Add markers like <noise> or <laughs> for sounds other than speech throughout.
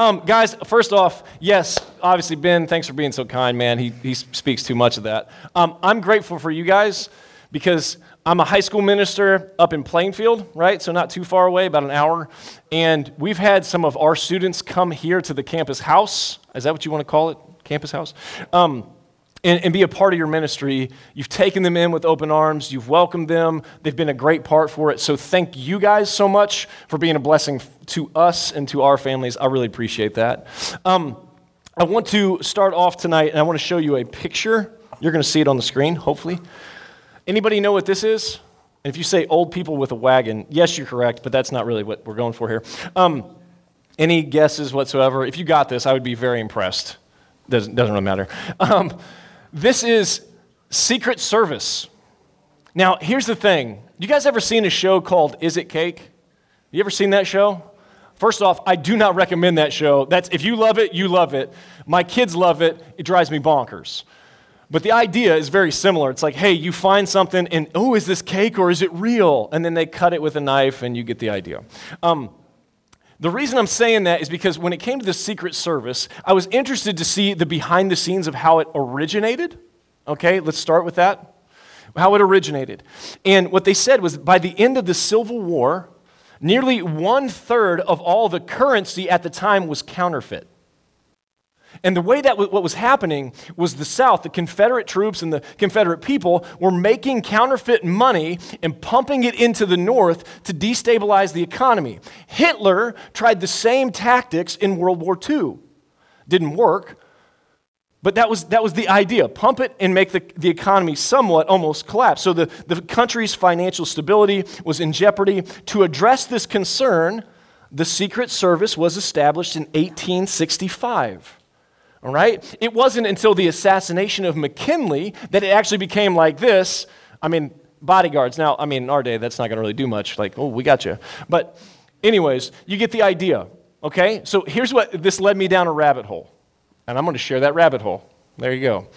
Um, guys, first off, yes, obviously, Ben, thanks for being so kind, man. He, he speaks too much of that. Um, I'm grateful for you guys because I'm a high school minister up in Plainfield, right? So not too far away, about an hour. And we've had some of our students come here to the campus house. Is that what you want to call it? Campus house? Um, and, and, be a part of your ministry. You've taken them in with open arms. You've welcomed them. They've been a great part for it. So thank you guys so much for being a blessing to us and to our families. I really appreciate that. Um, I want to start off tonight, and I want to show you a picture. You're going to see it on the screen, hopefully. Anybody know what this is? If you say old people with a wagon, yes, you're correct, but that's not really what we're going for here. Um, any guesses whatsoever? If you got this, I would be very impressed. Doesn't, doesn't really matter. Um, this is Secret Service. Now, here's the thing. You guys ever seen a show called Is It Cake? You ever seen that show? First off, I do not recommend that show. That's if you love it, you love it. My kids love it. It drives me bonkers. But the idea is very similar. It's like, hey, you find something and, oh, is this cake or is it real? And then they cut it with a knife and you get the idea. Um, the reason I'm saying that is because when it came to the Secret Service, I was interested to see the behind the scenes of how it originated. Okay, let's start with that. How it originated. And what they said was by the end of the Civil War, nearly one third of all the currency at the time was counterfeit. And the way that w- what was happening was the South, the Confederate troops and the Confederate people were making counterfeit money and pumping it into the North to destabilize the economy. Hitler tried the same tactics in World War II. Didn't work, but that was, that was the idea pump it and make the, the economy somewhat almost collapse. So the, the country's financial stability was in jeopardy. To address this concern, the Secret Service was established in 1865. All right? It wasn't until the assassination of McKinley that it actually became like this. I mean, bodyguards. Now, I mean, in our day, that's not going to really do much. Like, oh, we got you. But, anyways, you get the idea. Okay? So here's what this led me down a rabbit hole. And I'm going to share that rabbit hole. There you go.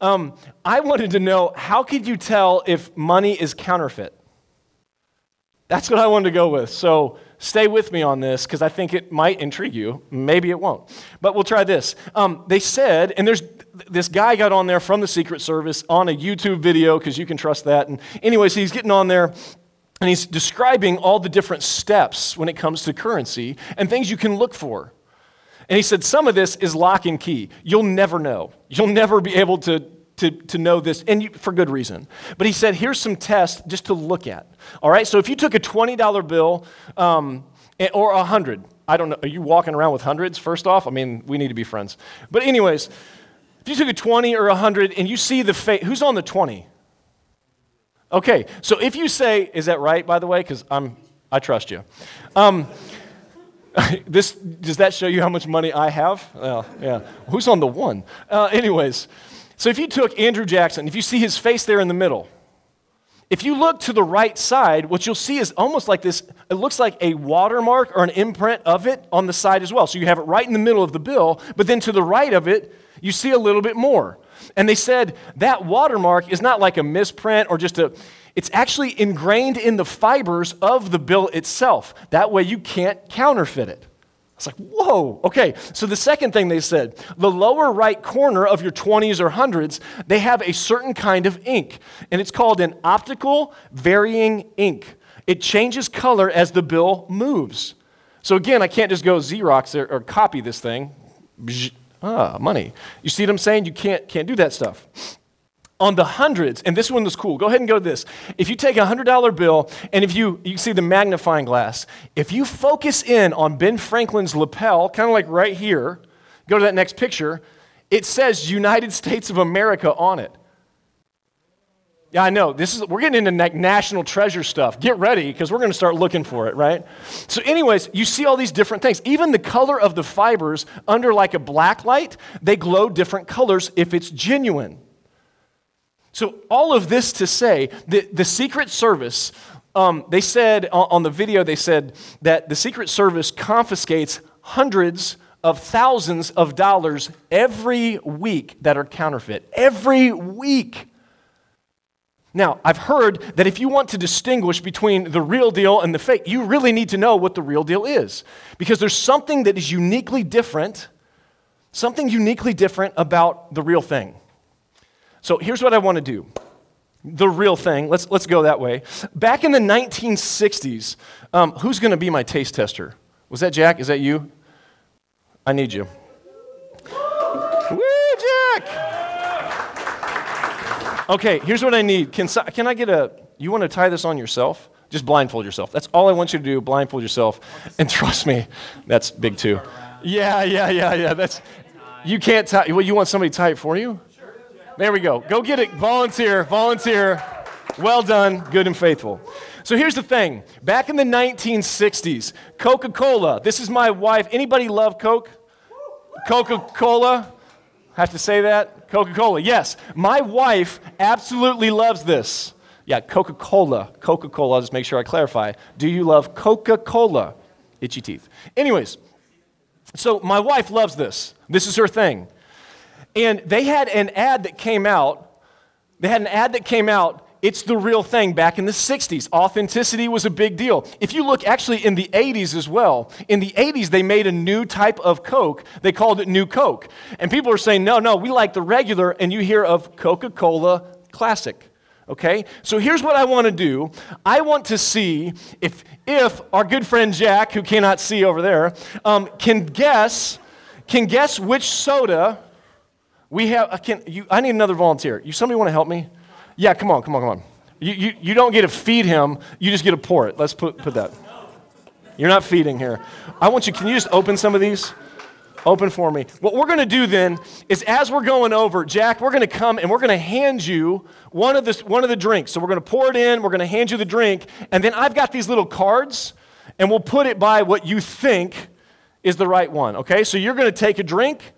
Um, I wanted to know how could you tell if money is counterfeit? That's what I wanted to go with. So, Stay with me on this because I think it might intrigue you. Maybe it won't. But we'll try this. Um, they said, and there's this guy got on there from the Secret Service on a YouTube video because you can trust that. And, anyways, he's getting on there and he's describing all the different steps when it comes to currency and things you can look for. And he said, some of this is lock and key. You'll never know. You'll never be able to to, to know this, and you, for good reason. But he said, here's some tests just to look at. All right, so if you took a $20 bill um, or a 100 I don't know, are you walking around with hundreds, first off? I mean, we need to be friends. But, anyways, if you took a 20 or a 100 and you see the face, who's on the 20? Okay, so if you say, is that right, by the way? Because I'm, I trust you. Um, <laughs> this, does that show you how much money I have? Yeah. Who's on the one? Uh, anyways, so if you took Andrew Jackson, if you see his face there in the middle, if you look to the right side, what you'll see is almost like this it looks like a watermark or an imprint of it on the side as well. So you have it right in the middle of the bill, but then to the right of it, you see a little bit more. And they said that watermark is not like a misprint or just a, it's actually ingrained in the fibers of the bill itself. That way you can't counterfeit it. It's like, whoa, okay. So the second thing they said, the lower right corner of your 20s or 100s, they have a certain kind of ink, and it's called an optical varying ink. It changes color as the bill moves. So again, I can't just go Xerox or, or copy this thing. Ah, money. You see what I'm saying? You can't, can't do that stuff on the hundreds, and this one was cool. Go ahead and go to this. If you take a $100 bill and if you, you see the magnifying glass, if you focus in on Ben Franklin's lapel, kind of like right here, go to that next picture, it says United States of America on it. Yeah, I know. This is we're getting into national treasure stuff. Get ready because we're going to start looking for it, right? So anyways, you see all these different things. Even the color of the fibers under like a black light, they glow different colors if it's genuine. So, all of this to say that the Secret Service, um, they said on the video, they said that the Secret Service confiscates hundreds of thousands of dollars every week that are counterfeit. Every week. Now, I've heard that if you want to distinguish between the real deal and the fake, you really need to know what the real deal is. Because there's something that is uniquely different, something uniquely different about the real thing. So here's what I want to do the real thing. Let's, let's go that way. Back in the 1960s, um, who's going to be my taste tester? Was that Jack? Is that you? I need you. Woo, Jack! Okay, here's what I need. Can, can I get a, you want to tie this on yourself? Just blindfold yourself. That's all I want you to do, blindfold yourself. And trust me, that's big too. Yeah, yeah, yeah, yeah. That's, you can't tie, well, you want somebody to tie it for you? There we go. Go get it. Volunteer, volunteer. Well done, good and faithful. So here's the thing. Back in the 1960s, Coca-Cola. This is my wife. Anybody love Coke? Coca-Cola? Have to say that? Coca Cola, yes. My wife absolutely loves this. Yeah, Coca Cola. Coca Cola, I'll just make sure I clarify. Do you love Coca Cola? Itchy teeth. Anyways, so my wife loves this. This is her thing. And they had an ad that came out. They had an ad that came out it's the real thing back in the 60s. Authenticity was a big deal. If you look actually in the 80s as well, in the 80s they made a new type of Coke. They called it New Coke. And people are saying, no, no, we like the regular, and you hear of Coca Cola Classic. Okay? So here's what I want to do I want to see if, if our good friend Jack, who cannot see over there, um, can guess. Can guess which soda we have? Uh, can, you, I need another volunteer. You, somebody want to help me? Yeah, come on, come on, come on. You, you, you don't get to feed him, you just get to pour it. Let's put, put that. You're not feeding here. I want you, can you just open some of these? Open for me. What we're going to do then is as we're going over, Jack, we're going to come and we're going to hand you one of, this, one of the drinks. So we're going to pour it in, we're going to hand you the drink, and then I've got these little cards, and we'll put it by what you think is the right one, okay? So you're going to take a drink,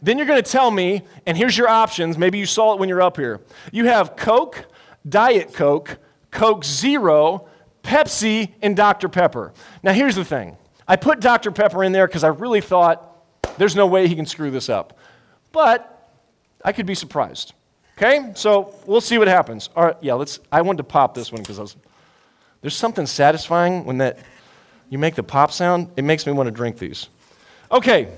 then you're going to tell me, and here's your options. Maybe you saw it when you're up here. You have Coke, Diet Coke, Coke Zero, Pepsi, and Dr. Pepper. Now, here's the thing I put Dr. Pepper in there because I really thought there's no way he can screw this up. But I could be surprised. Okay? So we'll see what happens. All right, yeah, let's. I wanted to pop this one because I was. There's something satisfying when that you make the pop sound. It makes me want to drink these. Okay,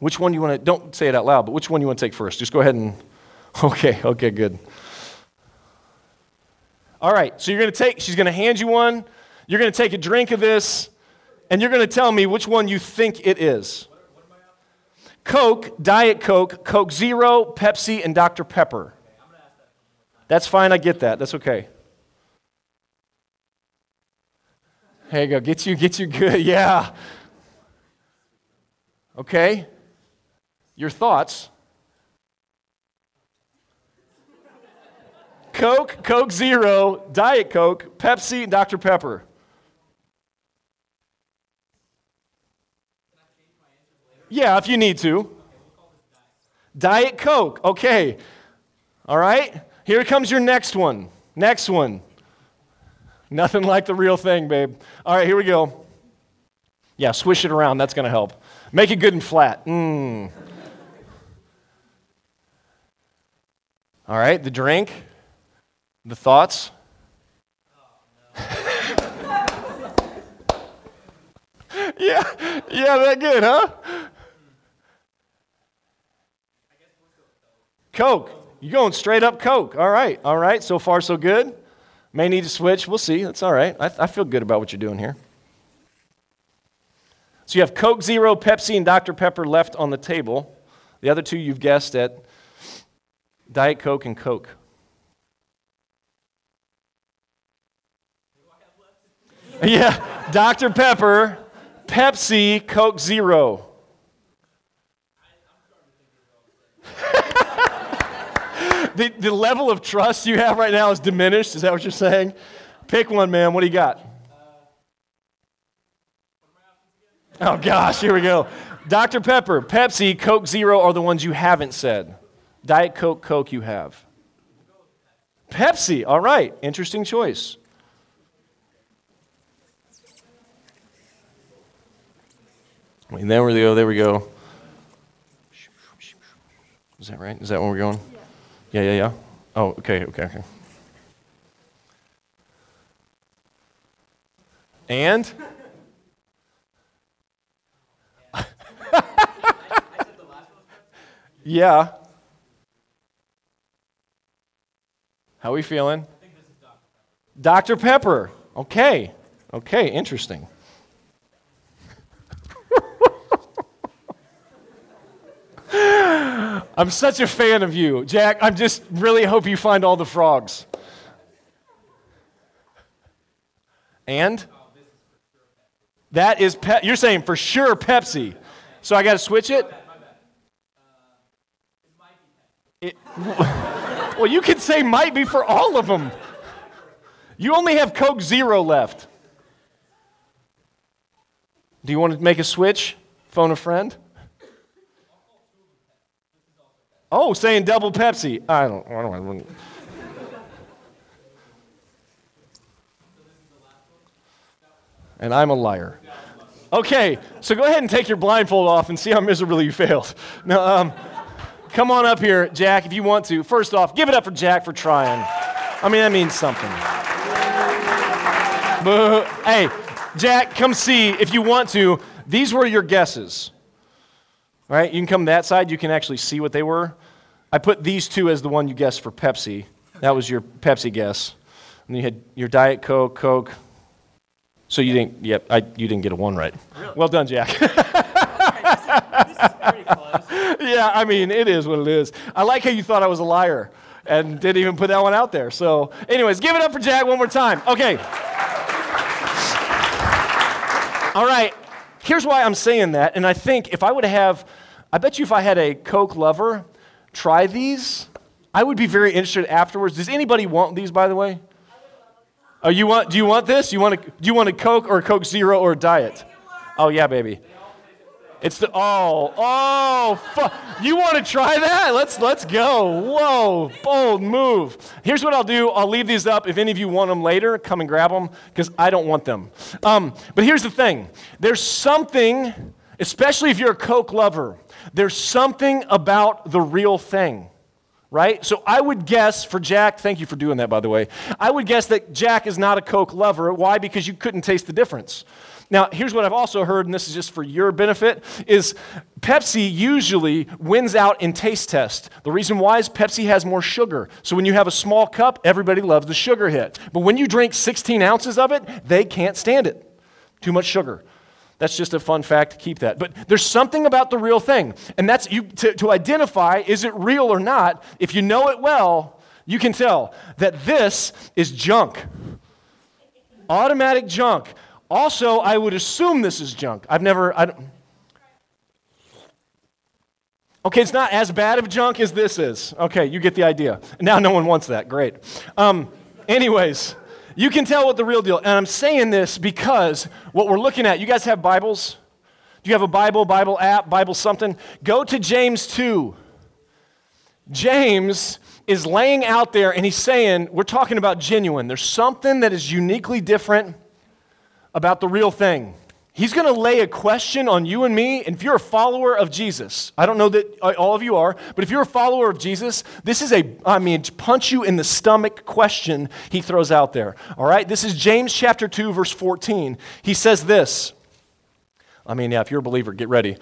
which one do you want to, don't say it out loud, but which one do you want to take first? Just go ahead and, <laughs> okay, okay, good. All right, so you're going to take, she's going to hand you one. You're going to take a drink of this, and you're going to tell me which one you think it is. Coke, Diet Coke, Coke Zero, Pepsi, and Dr. Pepper. That's fine, I get that. That's okay. There you go. Get you, get you good. <laughs> Yeah. Okay your thoughts. Coke, Coke Zero, Diet Coke, Pepsi, and Dr. Pepper. Yeah, if you need to. Diet Coke. Okay. All right. Here comes your next one. Next one. Nothing like the real thing, babe. All right, here we go. Yeah, swish it around. That's going to help. Make it good and flat. Mmm. All right, the drink, the thoughts. <laughs> yeah, yeah, that good, huh? Coke. You going straight up Coke. All right, all right. So far, so good. May need to switch. We'll see. That's all right. I, I feel good about what you're doing here. So you have Coke Zero, Pepsi, and Dr. Pepper left on the table. The other two you've guessed at Diet Coke and Coke. yeah, Dr. Pepper, Pepsi, Coke Zero. <laughs> the, the level of trust you have right now is diminished. Is that what you're saying? Pick one, man. What do you got? Oh, gosh, here we go. Dr. Pepper, Pepsi, Coke Zero are the ones you haven't said. Diet Coke, Coke you have? Pepsi, all right, interesting choice. I mean, there we go, there we go. Is that right? Is that where we're going? Yeah, yeah, yeah. yeah. Oh, okay, okay, okay. And? <laughs> <laughs> yeah. How are we feeling? Dr. Pepper. Dr. Pepper. Okay. Okay, interesting. <laughs> I'm such a fan of you. Jack, I just really hope you find all the frogs. And? That is, pe- you're saying for sure Pepsi. So I got to switch it? it? Well, you could say might be for all of them. You only have Coke Zero left. Do you want to make a switch? Phone a friend? Oh, saying double Pepsi. I don't. I don't. And I'm a liar. Okay, so go ahead and take your blindfold off and see how miserably you failed. Now, um, come on up here, Jack, if you want to. First off, give it up for Jack for trying. I mean, that means something. But, hey, Jack, come see if you want to. These were your guesses. Right? You can come that side, you can actually see what they were. I put these two as the one you guessed for Pepsi. That was your Pepsi guess. And you had your Diet Coke, Coke. So you didn't, yep, I, you didn't get a one right. Really? Well done, Jack. <laughs> yeah, I mean, it is what it is. I like how you thought I was a liar and didn't even put that one out there. So, anyways, give it up for Jack one more time. Okay. All right. Here's why I'm saying that. And I think if I would have, I bet you if I had a Coke lover try these, I would be very interested afterwards. Does anybody want these, by the way? Oh, you want? Do you want this? You want a, Do you want a Coke or a Coke Zero or a Diet? Oh yeah, baby. It's the oh oh fu- you want to try that? Let's let's go. Whoa, bold move. Here's what I'll do. I'll leave these up. If any of you want them later, come and grab them because I don't want them. Um, but here's the thing. There's something, especially if you're a Coke lover. There's something about the real thing right? So I would guess for Jack, thank you for doing that, by the way. I would guess that Jack is not a Coke lover. Why? Because you couldn't taste the difference. Now, here's what I've also heard, and this is just for your benefit, is Pepsi usually wins out in taste test. The reason why is Pepsi has more sugar. So when you have a small cup, everybody loves the sugar hit. But when you drink 16 ounces of it, they can't stand it. Too much sugar. That's just a fun fact. To keep that. But there's something about the real thing. And that's you to, to identify is it real or not? If you know it well, you can tell that this is junk. Automatic junk. Also, I would assume this is junk. I've never. I okay, it's not as bad of junk as this is. Okay, you get the idea. Now no one wants that. Great. Um, anyways, you can tell what the real deal. And I'm saying this because what we're looking at. You guys have Bibles? Do you have a Bible, Bible app, Bible something? Go to James 2. James is laying out there and he's saying, we're talking about genuine. There's something that is uniquely different about the real thing. He's going to lay a question on you and me. And if you're a follower of Jesus, I don't know that all of you are, but if you're a follower of Jesus, this is a, I mean, punch you in the stomach question he throws out there. All right? This is James chapter 2, verse 14. He says this. I mean, yeah, if you're a believer, get ready.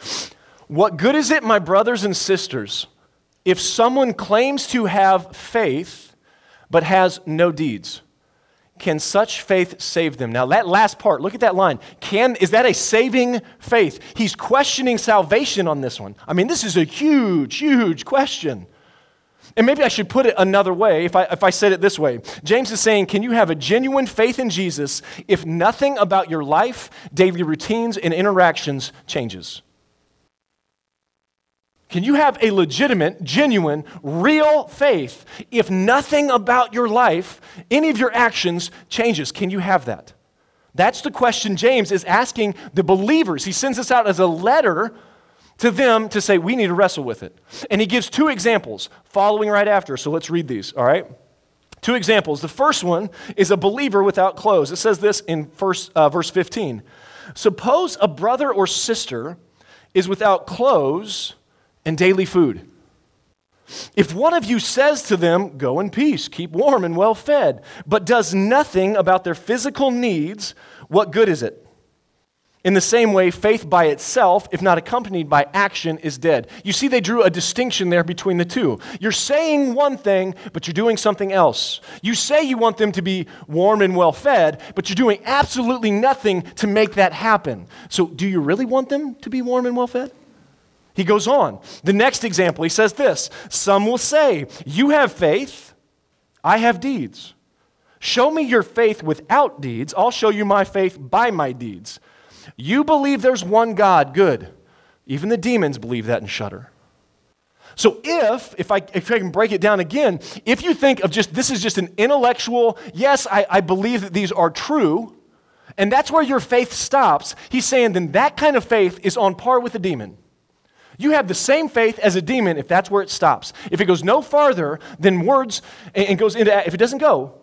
What good is it, my brothers and sisters, if someone claims to have faith but has no deeds? Can such faith save them? Now, that last part, look at that line. Can, is that a saving faith? He's questioning salvation on this one. I mean, this is a huge, huge question. And maybe I should put it another way if I, if I said it this way. James is saying, Can you have a genuine faith in Jesus if nothing about your life, daily routines, and interactions changes? Can you have a legitimate, genuine, real faith if nothing about your life, any of your actions changes? Can you have that? That's the question James is asking the believers. He sends this out as a letter to them to say, we need to wrestle with it. And he gives two examples following right after. So let's read these, all right? Two examples. The first one is a believer without clothes. It says this in first, uh, verse 15 Suppose a brother or sister is without clothes and daily food. If one of you says to them, Go in peace, keep warm and well fed, but does nothing about their physical needs, what good is it? In the same way, faith by itself, if not accompanied by action, is dead. You see, they drew a distinction there between the two. You're saying one thing, but you're doing something else. You say you want them to be warm and well fed, but you're doing absolutely nothing to make that happen. So, do you really want them to be warm and well fed? He goes on. The next example, he says this Some will say, You have faith, I have deeds. Show me your faith without deeds, I'll show you my faith by my deeds. You believe there's one God, good. Even the demons believe that and shudder. So if, if I, if I can break it down again, if you think of just, this is just an intellectual, yes, I, I believe that these are true, and that's where your faith stops, he's saying then that kind of faith is on par with a demon. You have the same faith as a demon if that's where it stops. If it goes no farther than words and goes into, if it doesn't go,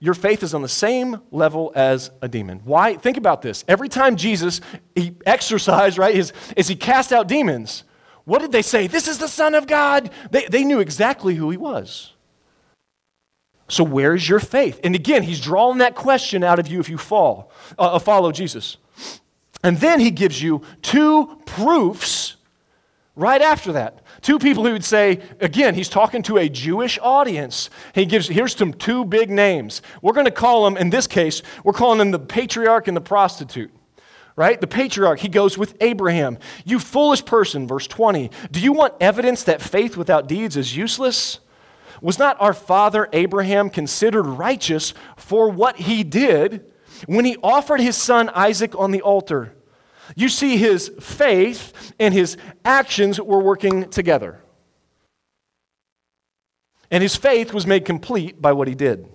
your faith is on the same level as a demon. Why? Think about this. Every time Jesus he exercised, right, as he cast out demons, what did they say? This is the Son of God. They, they knew exactly who he was. So where's your faith? And again, he's drawing that question out of you if you fall, uh, uh follow Jesus. And then he gives you two proofs right after that. Two people who would say, again, he's talking to a Jewish audience. He gives, here's some two big names. We're going to call them, in this case, we're calling them the patriarch and the prostitute. Right? The patriarch, he goes with Abraham. You foolish person, verse 20. Do you want evidence that faith without deeds is useless? Was not our father Abraham considered righteous for what he did when he offered his son Isaac on the altar? You see, his faith and his actions were working together. And his faith was made complete by what he did.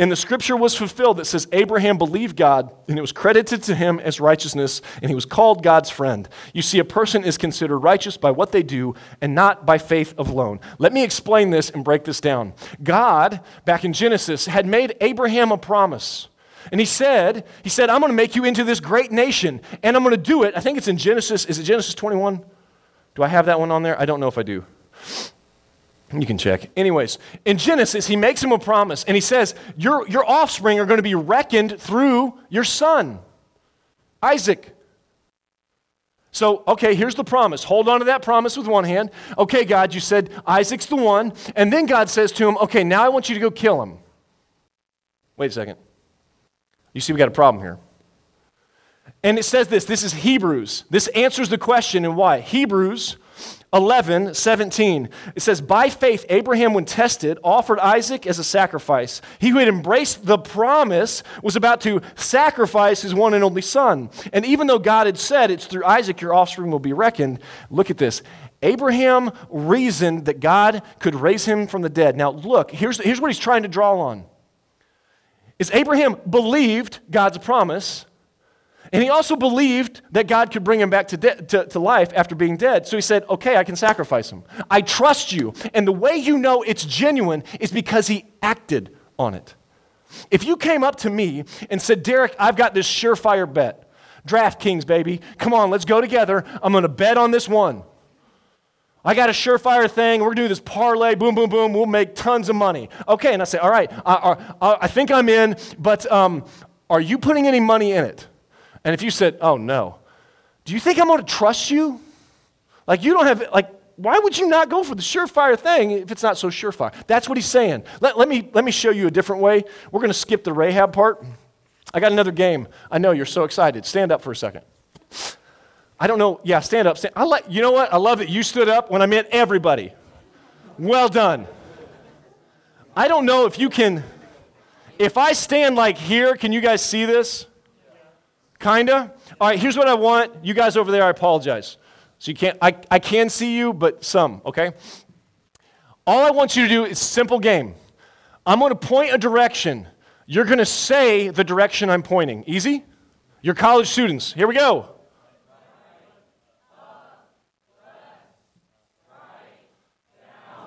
And the scripture was fulfilled that says Abraham believed God, and it was credited to him as righteousness, and he was called God's friend. You see, a person is considered righteous by what they do and not by faith alone. Let me explain this and break this down. God, back in Genesis, had made Abraham a promise. And he said, he said, I'm going to make you into this great nation, and I'm going to do it. I think it's in Genesis. Is it Genesis 21? Do I have that one on there? I don't know if I do. You can check. Anyways, in Genesis, he makes him a promise, and he says, Your, your offspring are going to be reckoned through your son, Isaac. So, okay, here's the promise. Hold on to that promise with one hand. Okay, God, you said Isaac's the one. And then God says to him, Okay, now I want you to go kill him. Wait a second. You see, we got a problem here. And it says this this is Hebrews. This answers the question and why. Hebrews 11, 17. It says, By faith, Abraham, when tested, offered Isaac as a sacrifice. He who had embraced the promise was about to sacrifice his one and only son. And even though God had said, It's through Isaac your offspring will be reckoned, look at this. Abraham reasoned that God could raise him from the dead. Now, look, here's, here's what he's trying to draw on is Abraham believed God's promise, and he also believed that God could bring him back to, de- to, to, life after being dead. So he said, Okay, I can sacrifice him. I trust you. And the way you know it's genuine is because he acted on it. If you came up to me and said, Deric, I've got this surefire bet. DraftKings, baby. Come on, let's go together. I'm going to bet on this one. I got a surefire thing. We're going to do this parlay, boom, boom, boom. We'll make tons of money. Okay, and I say, all right, I, I, I think I'm in, but um, are you putting any money in it? And if you said, oh, no, do you think I'm going to trust you? Like, you don't have, like, why would you not go for the surefire thing if it's not so surefire? That's what he's saying. Let, let, me, let me show you a different way. We're going to skip the Rahab part. I got another game. I know you're so excited. Stand up for a second. I don't know. Yeah, stand up. Stand. I like, you know what? I love that you stood up when I meant everybody. Well done. I don't know if you can, if I stand like here, can you guys see this? Kinda? All right, here's what I want. You guys over there, I apologize. So you can't, I, I can see you, but some, okay? All I want you to do is simple game. I'm to point a direction. You're to say the direction I'm pointing. Easy? You're college students. Here we go.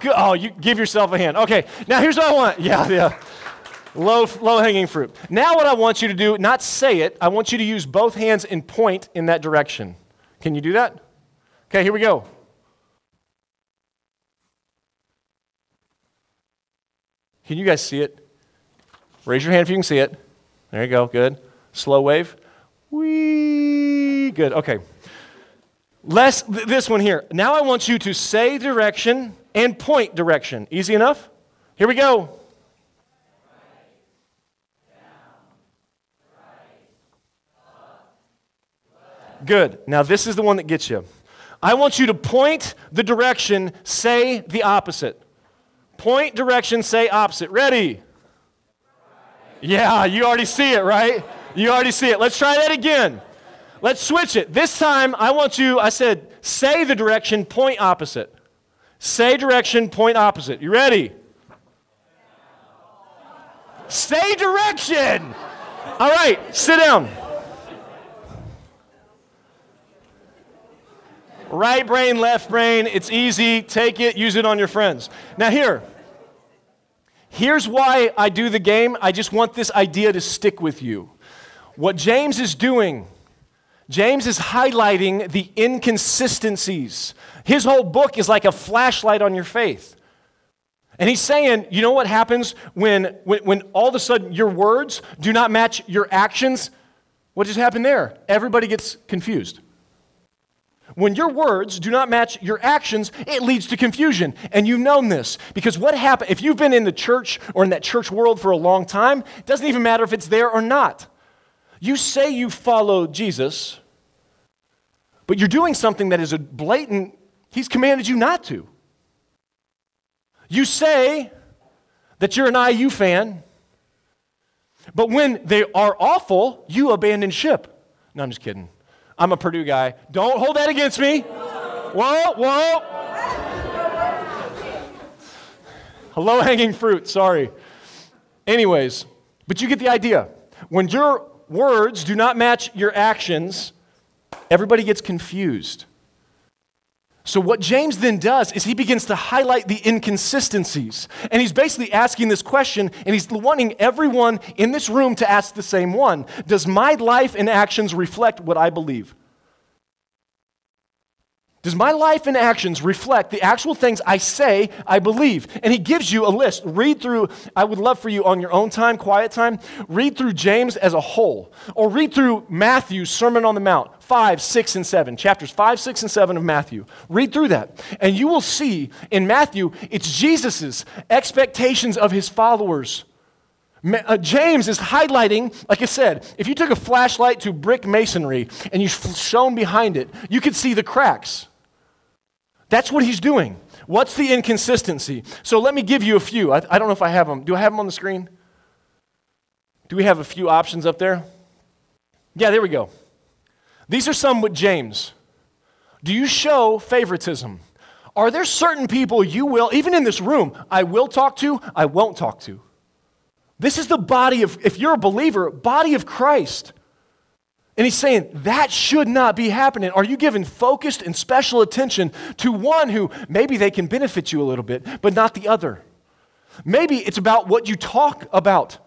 Oh, you give yourself a hand. Okay, now here's what I want. <laughs> Yeah, yeah. Low, low hanging fruit. Now, what I want you to do, not say it, I want you to use both hands and point in that direction. Can you do that? Okay, here we go. Can you guys see it? Raise your hand if you can see it. There you go, good. Slow wave. Wee, good, okay. Less, th- this one here. Now I want you to say direction and point direction. Easy enough? Here we go. Good. Now this is the one that gets you. I want you to point the direction, say the opposite. Point direction, say opposite. Ready? Yeah, you already see it, right? You already see it. Let's try that again. Let's switch it. This time, I want you, I said, say the direction, point opposite. Say direction, point opposite. You ready? Say direction. All right, sit down. Right brain, left brain, it's easy. Take it, use it on your friends. Now, here, here's why I do the game. I just want this idea to stick with you. What James is doing, James is highlighting the inconsistencies. His whole book is like a flashlight on your faith. And he's saying, you know what happens when, when, when all of a sudden your words do not match your actions? What just happened there? Everybody gets confused. When your words do not match your actions, it leads to confusion. And you've known this. Because what happened, if you've been in the church or in that church world for a long time, it doesn't even matter if it's there or not. You say you follow Jesus, but you're doing something that is a blatant, he's commanded you not to. You say that you're an IU fan, but when they are awful, you abandon ship. No, I'm just kidding. I'm a Purdue guy. Don't hold that against me. Whoa, whoa. Low hanging fruit, sorry. Anyways, but you get the idea. When your words do not match your actions, everybody gets confused. So, what James then does is he begins to highlight the inconsistencies. And he's basically asking this question, and he's wanting everyone in this room to ask the same one Does my life and actions reflect what I believe? Does my life and actions reflect the actual things I say I believe? And he gives you a list. Read through, I would love for you on your own time, quiet time, read through James as a whole, or read through Matthew's Sermon on the Mount, 5, 6, and 7, chapters 5, 6, and 7 of Matthew. Read through that. And you will see in Matthew, it's Jesus' expectations of his followers. Uh, James is highlighting, like I said, if you took a flashlight to brick masonry and you shone behind it, you could see the cracks. That's what he's doing. What's the inconsistency? So let me give you a few. I, I don't know if I have them. Do I have them on the screen? Do we have a few options up there? Yeah, there we go. These are some with James. Do you show favoritism? Are there certain people you will, even in this room, I will talk to, I won't talk to? This is the body of, if you're a believer, body of Christ. And he's saying that should not be happening. Are you giving focused and special attention to one who maybe they can benefit you a little bit, but not the other? Maybe it's about what you talk about.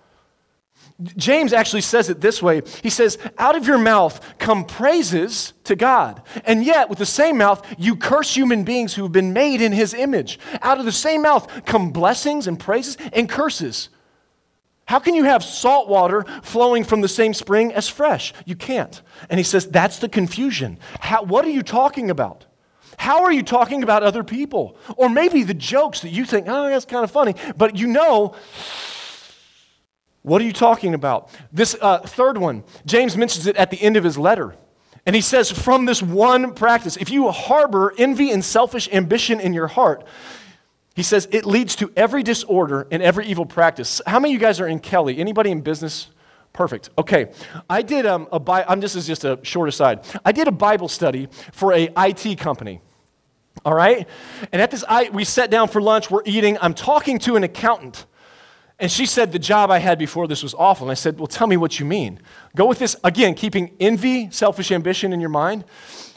James actually says it this way He says, Out of your mouth come praises to God. And yet, with the same mouth, you curse human beings who have been made in his image. Out of the same mouth come blessings and praises and curses. How can you have salt water flowing from the same spring as fresh? You can't. And he says, that's the confusion. How, what are you talking about? How are you talking about other people? Or maybe the jokes that you think, oh, that's kind of funny, but you know, what are you talking about? This uh, third one, James mentions it at the end of his letter. And he says, from this one practice, if you harbor envy and selfish ambition in your heart, he says it leads to every disorder and every evil practice. How many of you guys are in Kelley? Anybody in business? Perfect. Okay, I did um, a. Bi- this is just a short aside. I did a Bible study for a IT company. All right, and at this, I, we sat down for lunch. We're eating. I'm talking to an accountant, and she said the job I had before this was awful. And I said, "Well, tell me what you mean. Go with this again, keeping envy, selfish ambition in your mind."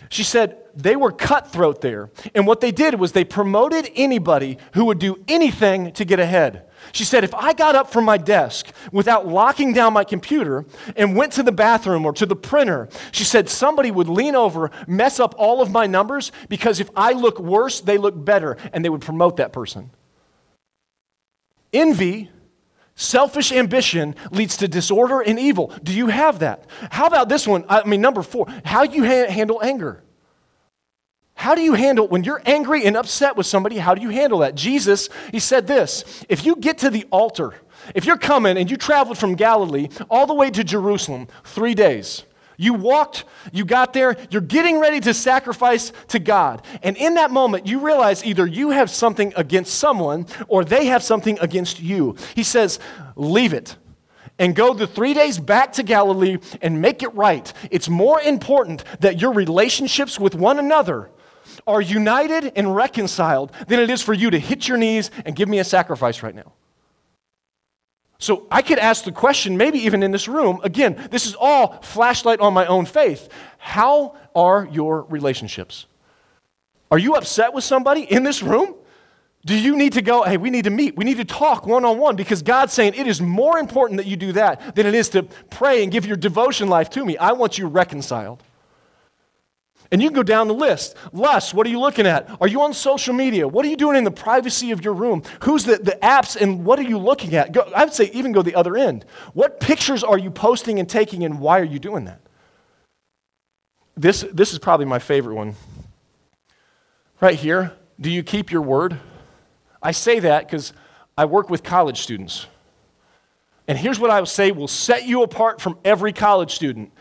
She said, they were cutthroat there. And what they did was they promoted anybody who would do anything to get ahead. She said, if I got up from my desk without locking down my computer and went to the bathroom or to the printer, she said, somebody would lean over, mess up all of my numbers because if I look worse, they look better, and they would promote that person. Envy Selfish ambition leads to disorder and evil. Do you have that? How about this one? I mean, number four, how do you ha- handle anger. How do you handle when you're angry and upset with somebody? How do you handle that? Jesus, he said this if you get to the altar, if you're coming and you traveled from Galilee all the way to Jerusalem, three days, you walked, you got there, you're getting ready to sacrifice to God. And in that moment, you realize either you have something against someone or they have something against you. He says, Leave it and go the three days back to Galilee and make it right. It's more important that your relationships with one another are united and reconciled than it is for you to hit your knees and give me a sacrifice right now. So I could ask the question, maybe even in this room, again, this is all flashlight on my own faith. How are your relationships? Are you upset with somebody in this room? Do you need to go, hey, we need to meet, we need to talk one on one because God's saying it is more important that you do that than it is to pray and give your devotion life to me. I want you reconciled. And you can go down the list. Lust, what are you looking at? Are you on social media? What are you doing in the privacy of your room? Who's the, the apps and what are you looking at? Go, I would say even go the other end. What pictures are you posting and taking and why are you doing that? This, this is probably my favorite one. Right here, do you keep your word? I say that because I work with college students. And here's what I would say will set you apart from every college student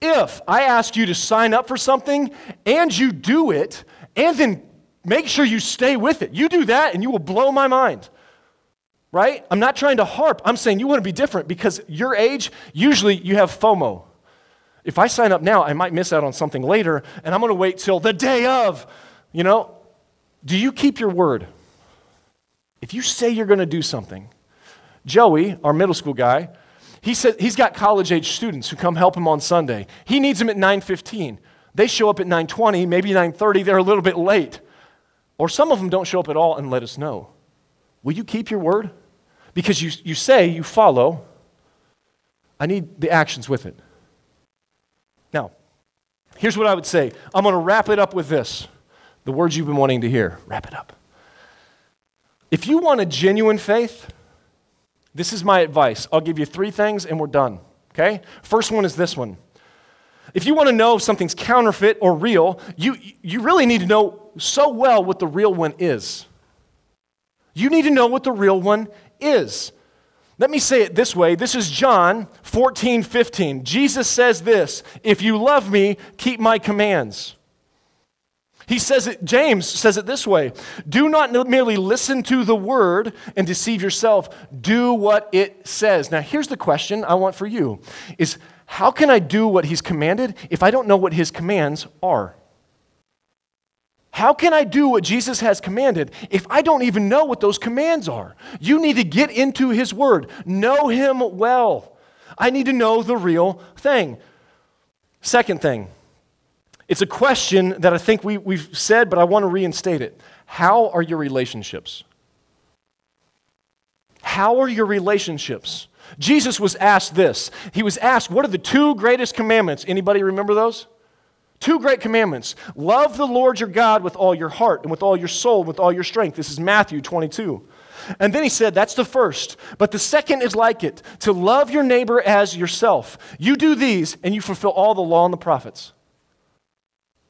if I ask you to sign up for something and you do it, and then make sure you stay with it, you do that and you will blow my mind. Right? I'm not trying to harp. I'm saying you want to be different because your age, usually you have FOMO. If I sign up now, I might miss out on something later, and I'm going to wait till the day of. You know, do you keep your word? If you say you're going to do something, Joey, our middle school guy, he said he's got college age students who come help him on Sunday. He needs them at 9:15. They show up at 9:20, maybe 9:30, they're a little bit late. Or some of them don't show up at all and let us know. Will you keep your word? Because you, you say you follow. I need the actions with it. Now, here's what I would say. I'm going to wrap it up with this. The words you've been wanting to hear. Wrap it up. If you want a genuine faith, this is my advice. I'll give you three things and we're done. Okay? First one is this one. If you want to know if something's counterfeit or real, you, you really need to know so well what the real one is. You need to know what the real one is. Let me say it this way. This is John 14, 15. Jesus says this If you love me, keep my commands. He says it, James says it this way Do not merely listen to the word and deceive yourself, do what it says. Now, here's the question I want for you is how can I do what he's commanded if I don't know what his commands are? How can I do what Jesus has commanded if I don't even know what those commands are? You need to get into his word, know him well. I need to know the real thing. Second thing, it's a question that I think we, we've said, but I want to reinstate it. How are your relationships? How are your relationships? Jesus was asked this. He was asked, What are the two greatest commandments? Anybody remember those? Two great commandments. Love the Lord your God with all your heart and with all your soul, and with all your strength. This is Matthew 22. And then he said, That's the first. But the second is like it to love your neighbor as yourself. You do these, and you fulfill all the law and the prophets.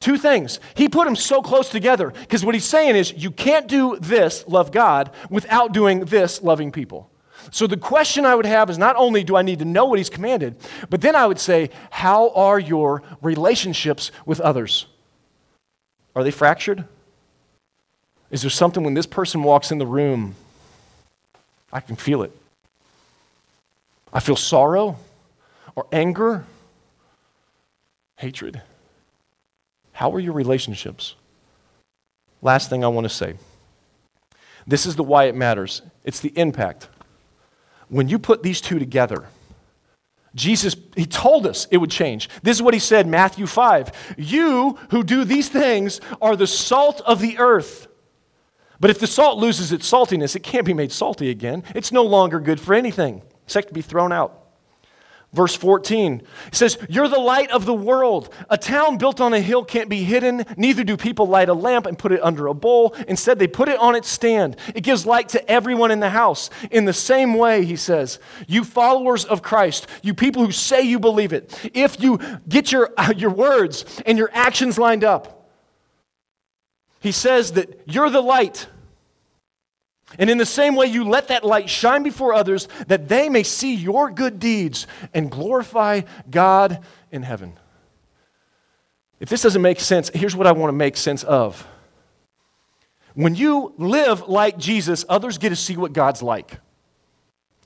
Two things. He put them so close together because what he's saying is you can't do this, love God, without doing this, loving people. So the question I would have is not only do I need to know what he's commanded, but then I would say, how are your relationships with others? Are they fractured? Is there something when this person walks in the room, I can feel it? I feel sorrow or anger, hatred. How are your relationships? Last thing I want to say this is the why it matters it's the impact. When you put these two together, Jesus, he told us it would change. This is what he said, Matthew 5. You who do these things are the salt of the earth. But if the salt loses its saltiness, it can't be made salty again. It's no longer good for anything except to be thrown out. Verse 14, it says, You're the light of the world. A town built on a hill can't be hidden, neither do people light a lamp and put it under a bowl. Instead, they put it on its stand. It gives light to everyone in the house. In the same way, he says, You followers of Christ, you people who say you believe it, if you get your, <laughs> your words and your actions lined up, he says that you're the light. And in the same way, you let that light shine before others that they may see your good deeds and glorify God in heaven. If this doesn't make sense, here's what I want to make sense of. When you live like Jesus, others get to see what God's like.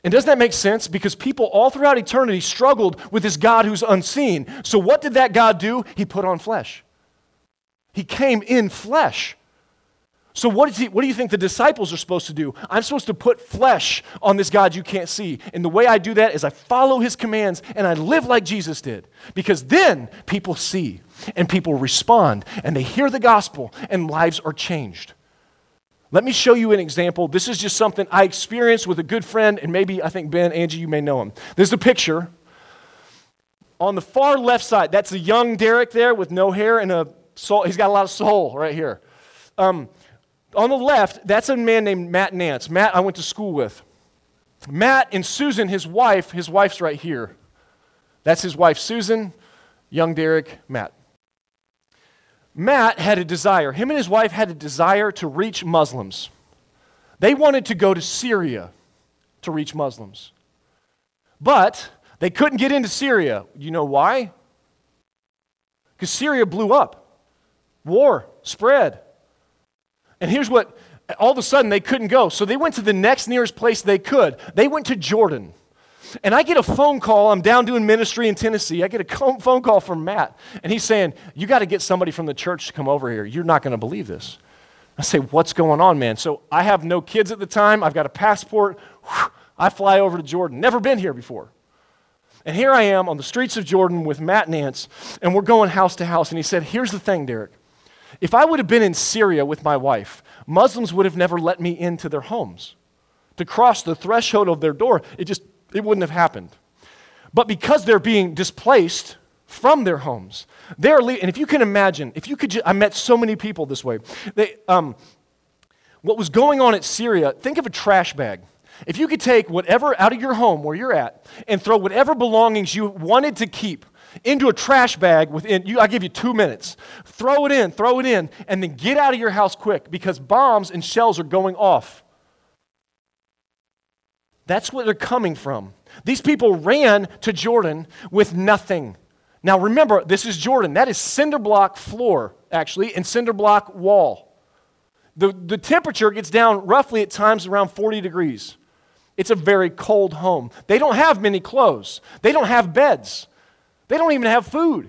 And doesn't that make sense? Because people all throughout eternity struggled with this God who's unseen. So, what did that God do? He put on flesh, He came in flesh. So, what, is he, what do you think the disciples are supposed to do? I'm supposed to put flesh on this God you can't see. And the way I do that is I follow his commands and I live like Jesus did. Because then people see and people respond and they hear the gospel and lives are changed. Let me show you an example. This is just something I experienced with a good friend, and maybe I think Ben, Angie, you may know him. There's a picture. On the far left side, that's a young Deric there with no hair and a soul. He's got a lot of soul right here. Um, on the left, that's a man named Matt Nance. Matt, I went to school with. Matt and Susan, his wife, his wife's right here. That's his wife, Susan, young Deric, Matt. Matt had a desire, him and his wife had a desire to reach Muslims. They wanted to go to Syria to reach Muslims. But they couldn't get into Syria. You know why? Because Syria blew up, war spread. And here's what all of a sudden they couldn't go. So they went to the next nearest place they could. They went to Jordan. And I get a phone call. I'm down doing ministry in Tennessee. I get a phone call from Matt. And he's saying, You got to get somebody from the church to come over here. You're not going to believe this. I say, What's going on, man? So I have no kids at the time. I've got a passport. I fly over to Jordan. Never been here before. And here I am on the streets of Jordan with Matt Nance, and we're going house to house. And he said, Here's the thing, Deric. If I would have been in Syria with my wife, Muslims would have never let me into their homes. To cross the threshold of their door, it just it wouldn't have happened. But because they're being displaced from their homes, they're le- and if you can imagine, if you could, ju- I met so many people this way. They, um, what was going on at Syria? Think of a trash bag. If you could take whatever out of your home where you're at and throw whatever belongings you wanted to keep into a trash bag within, you, I give you two minutes. Throw it in, throw it in, and then get out of your house quick because bombs and shells are going off. That's where they're coming from. These people ran to Jordan with nothing. Now remember, this is Jordan. That is cinder block floor, actually, and cinder block wall. The, the temperature gets down roughly at times around 40 degrees. It's a very cold home. They don't have many clothes, they don't have beds. They don't even have food.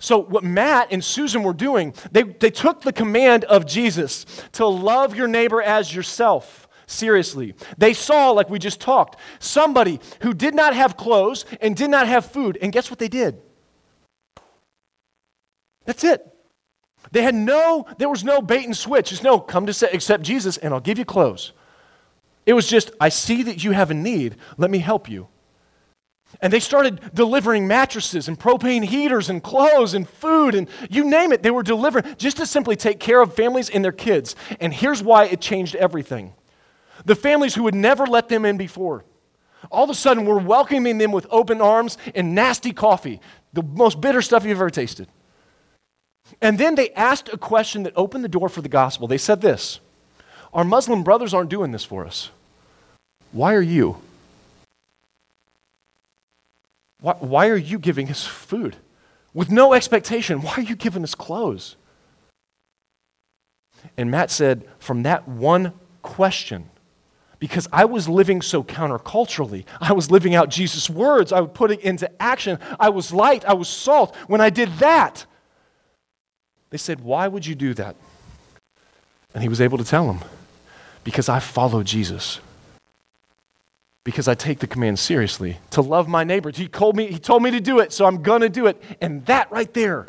So, what Matt and Susan were doing, they, they took the command of Jesus to love your neighbor as yourself seriously. They saw, like we just talked, somebody who did not have clothes and did not have food. And guess what they did? That's it. They had no, there was no bait and switch. There's no come to accept Jesus and I'll give you clothes. It was just, I see that you have a need. Let me help you. And they started delivering mattresses and propane heaters and clothes and food and you name it. They were delivering just to simply take care of families and their kids. And here's why it changed everything the families who would never let them in before. All of a sudden, we're welcoming them with open arms and nasty coffee, the most bitter stuff you've ever tasted. And then they asked a question that opened the door for the gospel. They said this Our Muslim brothers aren't doing this for us. Why are you? Why, why are you giving us food? With no expectation, why are you giving us clothes? And Matt said, from that one question, because I was living so counterculturally. I was living out Jesus' words. I would put it into action. I was light. I was salt. When I did that, they said, Why would you do that? And he was able to tell them, Because I follow Jesus because I take the command seriously to love my neighbor. He told me, he told me to do it, so I'm going to do it. And that right there,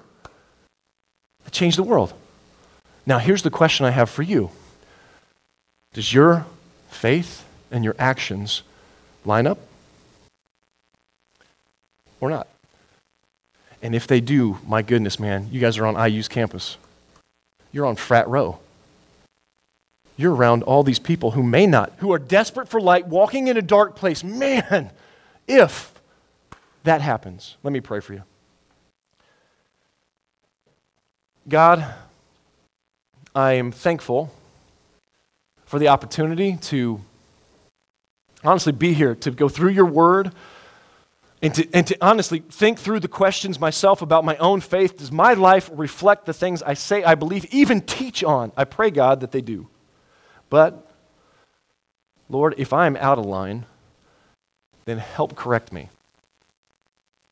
it changed the world. Now, here's the question I have for you Does your faith and your actions line up? or not. And if they do, my goodness, man, you guys are on IU's campus. You're on frat row. You're around all these people who may not, who are desperate for light, walking in a dark place. Man, if that happens, let me pray for you. God, I am thankful for the opportunity to honestly be here, to go through your word, and to, and to honestly think through the questions myself about my own faith. Does my life reflect the things I say I believe, even teach on? I pray, God, that they do. But, Lord, if I'm out of line, then help correct me.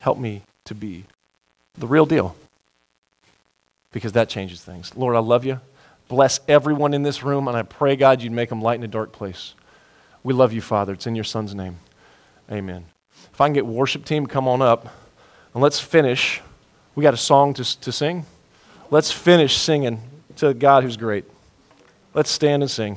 Help me to be the real deal. Because that changes things. Lord, I love you. Bless everyone in this room, and I pray, God, you'd make them light in a dark place. We love you, Father. It's in your Son's name. Amen. If I can get worship team, come on up. And let's finish. We got a song to, to sing. Let's finish singing to God who's great. Let's stand and sing.